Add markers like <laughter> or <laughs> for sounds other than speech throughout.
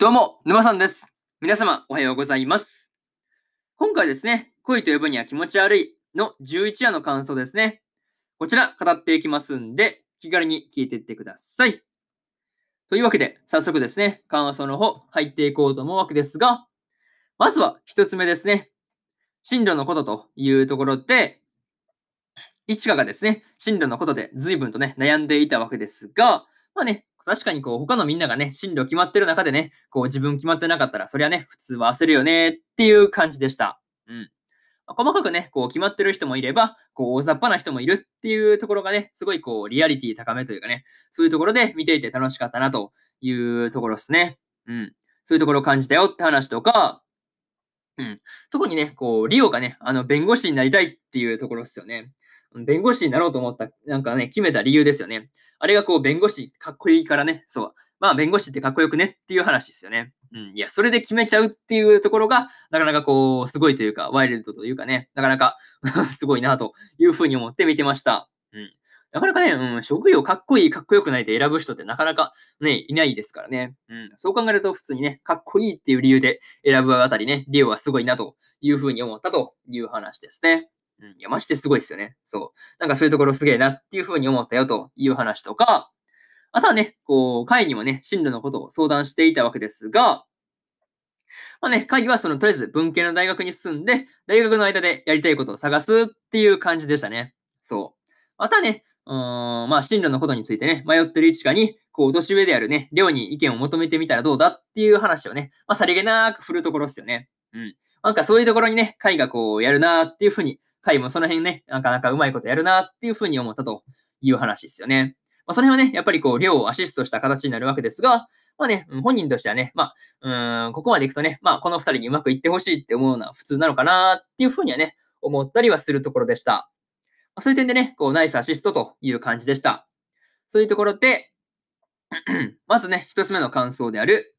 どうも、沼さんです。皆様、おはようございます。今回ですね、恋と呼ぶには気持ち悪いの11話の感想ですね。こちら、語っていきますんで、気軽に聞いていってください。というわけで、早速ですね、感想の方、入っていこうと思うわけですが、まずは一つ目ですね。進路のことというところで、一花がですね、進路のことで随分とね、悩んでいたわけですが、まあね、確かにこう、他のみんながね、進路決まってる中でね、こう、自分決まってなかったら、そりゃね、普通は焦るよねっていう感じでした。うん。細かくね、こう、決まってる人もいれば、こう、大雑把な人もいるっていうところがね、すごいこう、リアリティ高めというかね、そういうところで見ていて楽しかったなというところですね。うん。そういうところを感じたよって話とか、うん。特にね、こう、リオがね、あの、弁護士になりたいっていうところですよね。弁護士になろうと思った、なんかね、決めた理由ですよね。あれがこう、弁護士かっこいいからね、そう。まあ、弁護士ってかっこよくねっていう話ですよね。うん。いや、それで決めちゃうっていうところが、なかなかこう、すごいというか、ワイルドというかね、なかなか <laughs> すごいなというふうに思って見てました。うん。なかなかね、うん、職業かっこいい、かっこよくないで選ぶ人ってなかなかね、いないですからね。うん。そう考えると、普通にね、かっこいいっていう理由で選ぶあたりね、リオはすごいなというふうに思ったという話ですね。うん。いや、ましてすごいですよね。そう。なんかそういうところすげえなっていうふうに思ったよという話とか、あとはね、こう、会にもね、進路のことを相談していたわけですが、まあね、会はその、とりあえず文系の大学に進んで、大学の間でやりたいことを探すっていう感じでしたね。そう。またね、うーん、まあ、進路のことについてね、迷ってる一家に、こう、年上であるね、寮に意見を求めてみたらどうだっていう話をね、まあ、さりげなく振るところですよね。うん。なんかそういうところにね、会がこう、やるなっていうふうに、会もその辺ね、なかなかうまいことやるなっていうふうに思ったという話ですよね。まあ、その辺はね、やっぱりこう、量をアシストした形になるわけですが、まあね、本人としてはね、まあ、うん、ここまでいくとね、まあ、この二人にうまくいってほしいって思うのは普通なのかなっていうふうにはね、思ったりはするところでした。まあ、そういう点でね、こう、ナイスアシストという感じでした。そういうところで、<clears throat> まずね、一つ目の感想である、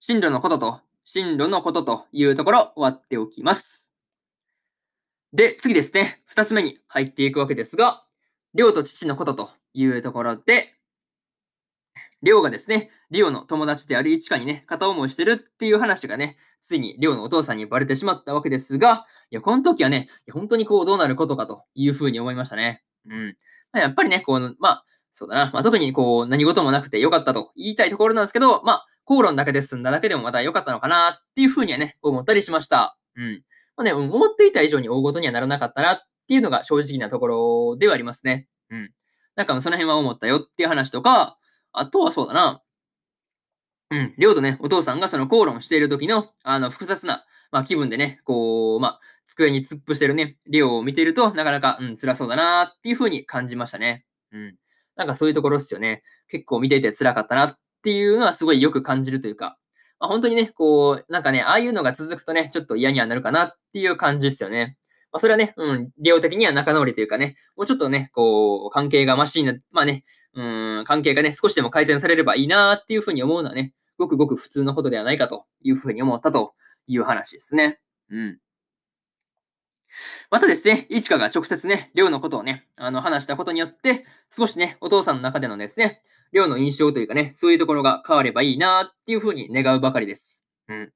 進路のことと、進路のことというところ、終わっておきます。で、次ですね、二つ目に入っていくわけですが、寮と父のことというところで、寮がですね、リオの友達である一花にね、片思いしてるっていう話がね、ついにリオのお父さんにバレてしまったわけですが、いや、この時はね、本当にこうどうなることかというふうに思いましたね。うん。まあやっぱりね、こう、まあ、そうだな、まあ、特にこう何事もなくてよかったと言いたいところなんですけど、まあ、口論だけで済んだだけでもまた良かったのかなっていうふうにはね、思ったりしました。うん。まあね、思っていた以上に大事にはならなかったなっていうのが正直なところではありますね。うん。なんかその辺は思ったよっていう話とか、あとはそうだな。うん、りょうとね、お父さんがその口論している時の、あの、複雑な、まあ、気分でね、こう、まあ、机に突っ伏してるね、りょうを見てると、なかなか、うん、辛そうだなっていう風に感じましたね。うん。なんかそういうところですよね。結構見ていて辛かったなっていうのはすごいよく感じるというか、まあ、本当にね、こう、なんかね、ああいうのが続くとね、ちょっと嫌にはなるかなっていう感じですよね。まあ、それはね、うん、利用的には仲直りというかね、もうちょっとね、こう、関係がマシにな、まあね、うん、関係がね、少しでも改善されればいいなっていうふうに思うのはね、ごくごく普通のことではないかというふうに思ったという話ですね。うん。またですね、いちかが直接ね、りょうのことをね、あの、話したことによって、少しね、お父さんの中でのですね、りょうの印象というかね、そういうところが変わればいいなっていうふうに願うばかりです。うん。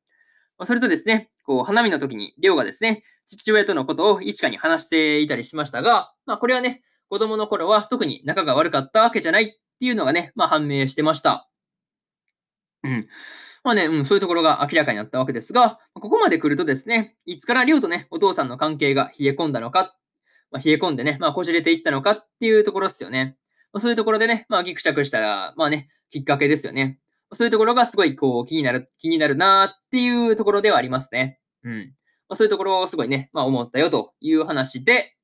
まそれとですね、こう、花見の時に、りょうがですね、父親とのことをいちかに話していたりしましたが、まあ、これはね、子供の頃は特に仲が悪かったわけじゃないっていうのがね、まあ、判明してました。うん。まあね、うん、そういうところが明らかになったわけですが、ここまで来るとですね、いつからりょうとね、お父さんの関係が冷え込んだのか、まあ、冷え込んでね、まあ、こじれていったのかっていうところですよね。ま、そういうところでね、まあ、ギクシャクしたら、まあね、きっかけですよね。そういうところがすごいこう気になる、気になるなっていうところではありますね。うん。まあ、そういうところをすごいね、まあ、思ったよという話で、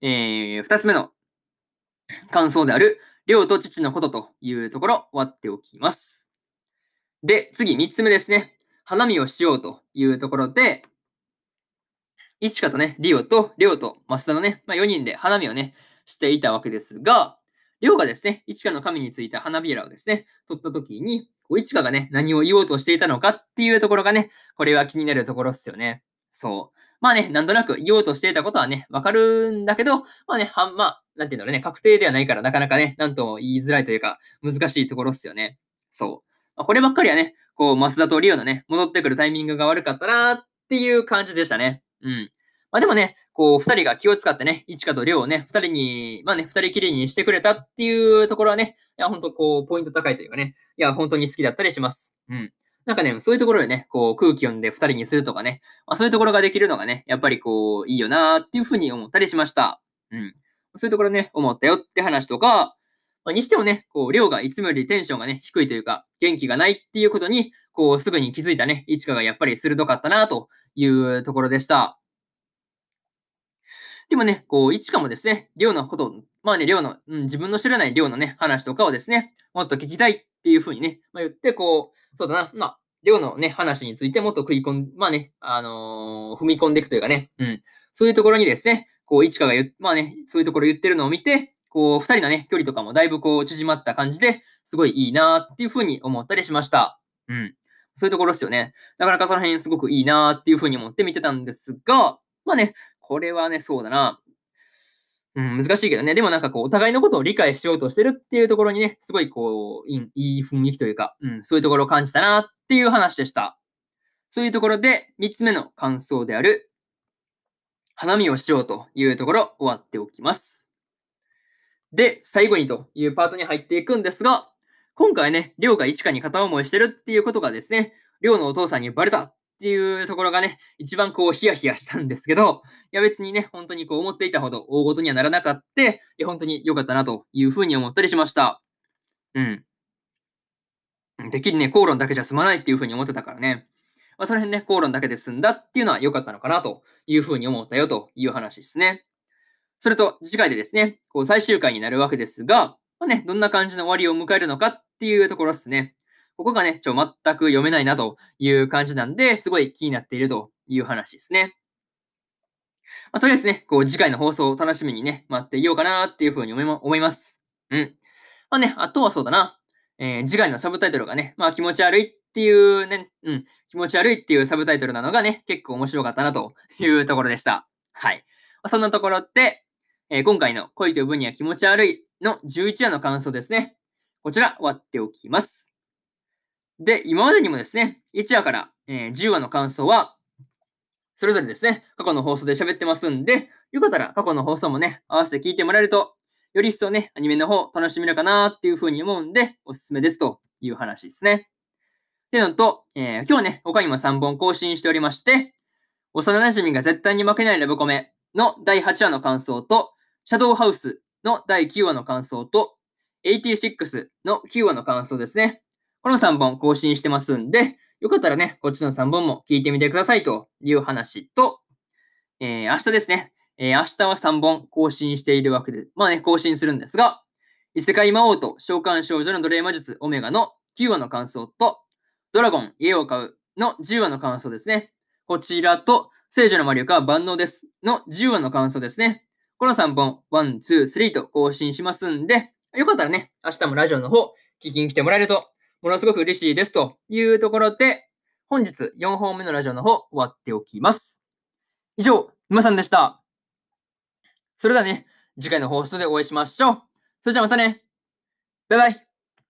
えー、二つ目の感想である、りょうと父のことというところ、終わっておきます。で、次、三つ目ですね。花見をしようというところで、いちかとね、リオと、りょうと、増田のね、まあ、4人で花見をね、していたわけですが、りょうがですね、いちかの神についた花びらをですね、取ったときに、こういちかがね、何を言おうとしていたのかっていうところがね、これは気になるところっすよね。そう。まあね、なんとなく言おうとしていたことはね、わかるんだけど、まあね、はん、まあ、なんていうんだろうね、確定ではないからなかなかね、なんとも言いづらいというか、難しいところっすよね。そう。まあ、こればっかりはね、こう、増田とリオのね、戻ってくるタイミングが悪かったなっていう感じでしたね。うん。まあでもね、こう、二人が気を使ってね、一花と亮をね、二人に、まあね、二人きりにしてくれたっていうところはね、いや、ほんとこう、ポイント高いというかね、いや、本当に好きだったりします。うん。なんかね、そういうところでね、こう、空気読んで二人にするとかね、まあそういうところができるのがね、やっぱりこう、いいよなーっていうふうに思ったりしました。うん。そういうところね、思ったよって話とか、まあ、にしてもね、こう、亮がいつもよりテンションがね、低いというか、元気がないっていうことに、こう、すぐに気づいたね、一花がやっぱり鋭かったなというところでした。でもね、こう、一花もですね、りょうのこと、まあね、りょうの、うん、自分の知らないりょうのね、話とかをですね、もっと聞きたいっていうふうにね、まあ、言って、こう、そうだな、まあ、りょうのね、話についてもっと食い込ん、まあね、あのー、踏み込んでいくというかね、うん、そういうところにですね、こう、一花が言まあね、そういうところ言ってるのを見て、こう、二人のね、距離とかもだいぶこう、縮まった感じで、すごいいいなっていうふうに思ったりしました。うん。そういうところですよね。なかなかその辺すごくいいなっていうふうに思って見てたんですが、まあね、これはね、そうだな。うん、難しいけどね。でもなんかこう、お互いのことを理解しようとしてるっていうところにね、すごいこう、いい雰囲気というか、うん、そういうところを感じたなっていう話でした。そういうところで、三つ目の感想である、花見をしようというところ、終わっておきます。で、最後にというパートに入っていくんですが、今回ね、りょうが一花に片思いしてるっていうことがですね、りょうのお父さんにバレたっていうところがね、一番こうヒヤヒヤしたんですけど、いや別にね、本当にこう思っていたほど大事にはならなかった、いや本当に良かったなというふうに思ったりしました。うん。てっきりね、口論だけじゃ済まないっていうふうに思ってたからね。まあ、その辺ね、口論だけで済んだっていうのは良かったのかなというふうに思ったよという話ですね。それと、次回でですね、こう最終回になるわけですが、まあね、どんな感じの終わりを迎えるのかっていうところですね。ここがね、ちょ、全く読めないなという感じなんで、すごい気になっているという話ですね。まあ、とりあえずね、こう、次回の放送を楽しみにね、待っていようかなっていうふうに思います。うん。まあね、あとはそうだな。えー、次回のサブタイトルがね、まあ気持ち悪いっていうね、うん、気持ち悪いっていうサブタイトルなのがね、結構面白かったなというところでした。はい。まあ、そんなところって、えー、今回の恋と呼ぶには気持ち悪いの11話の感想ですね。こちら終わっておきます。で、今までにもですね、1話から、えー、10話の感想は、それぞれですね、過去の放送で喋ってますんで、よかったら過去の放送もね、合わせて聞いてもらえると、より一層ね、アニメの方楽しめるかなっていうふうに思うんで、おすすめですという話ですね。っていうのと、えー、今日ね、他にも3本更新しておりまして、幼馴染が絶対に負けないラブコメの第8話の感想と、シャドウハウスの第9話の感想と、86の9話の感想ですね。この3本更新してますんで、よかったらね、こっちの3本も聞いてみてくださいという話と、えー、明日ですね、えー、明日は3本更新しているわけで、まあね、更新するんですが、異世界魔王と召喚少女の奴隷魔術オメガの9話の感想と、ドラゴン家を買うの10話の感想ですね。こちらと、聖女の魔力は万能ですの10話の感想ですね。この3本、1、2、3と更新しますんで、よかったらね、明日もラジオの方、聞きに来てもらえるとものすごく嬉しいですというところで、本日4本目のラジオの方終わっておきます。以上、沼さんでした。それではね、次回の放送でお会いしましょう。それじゃあまたね。バイバイ。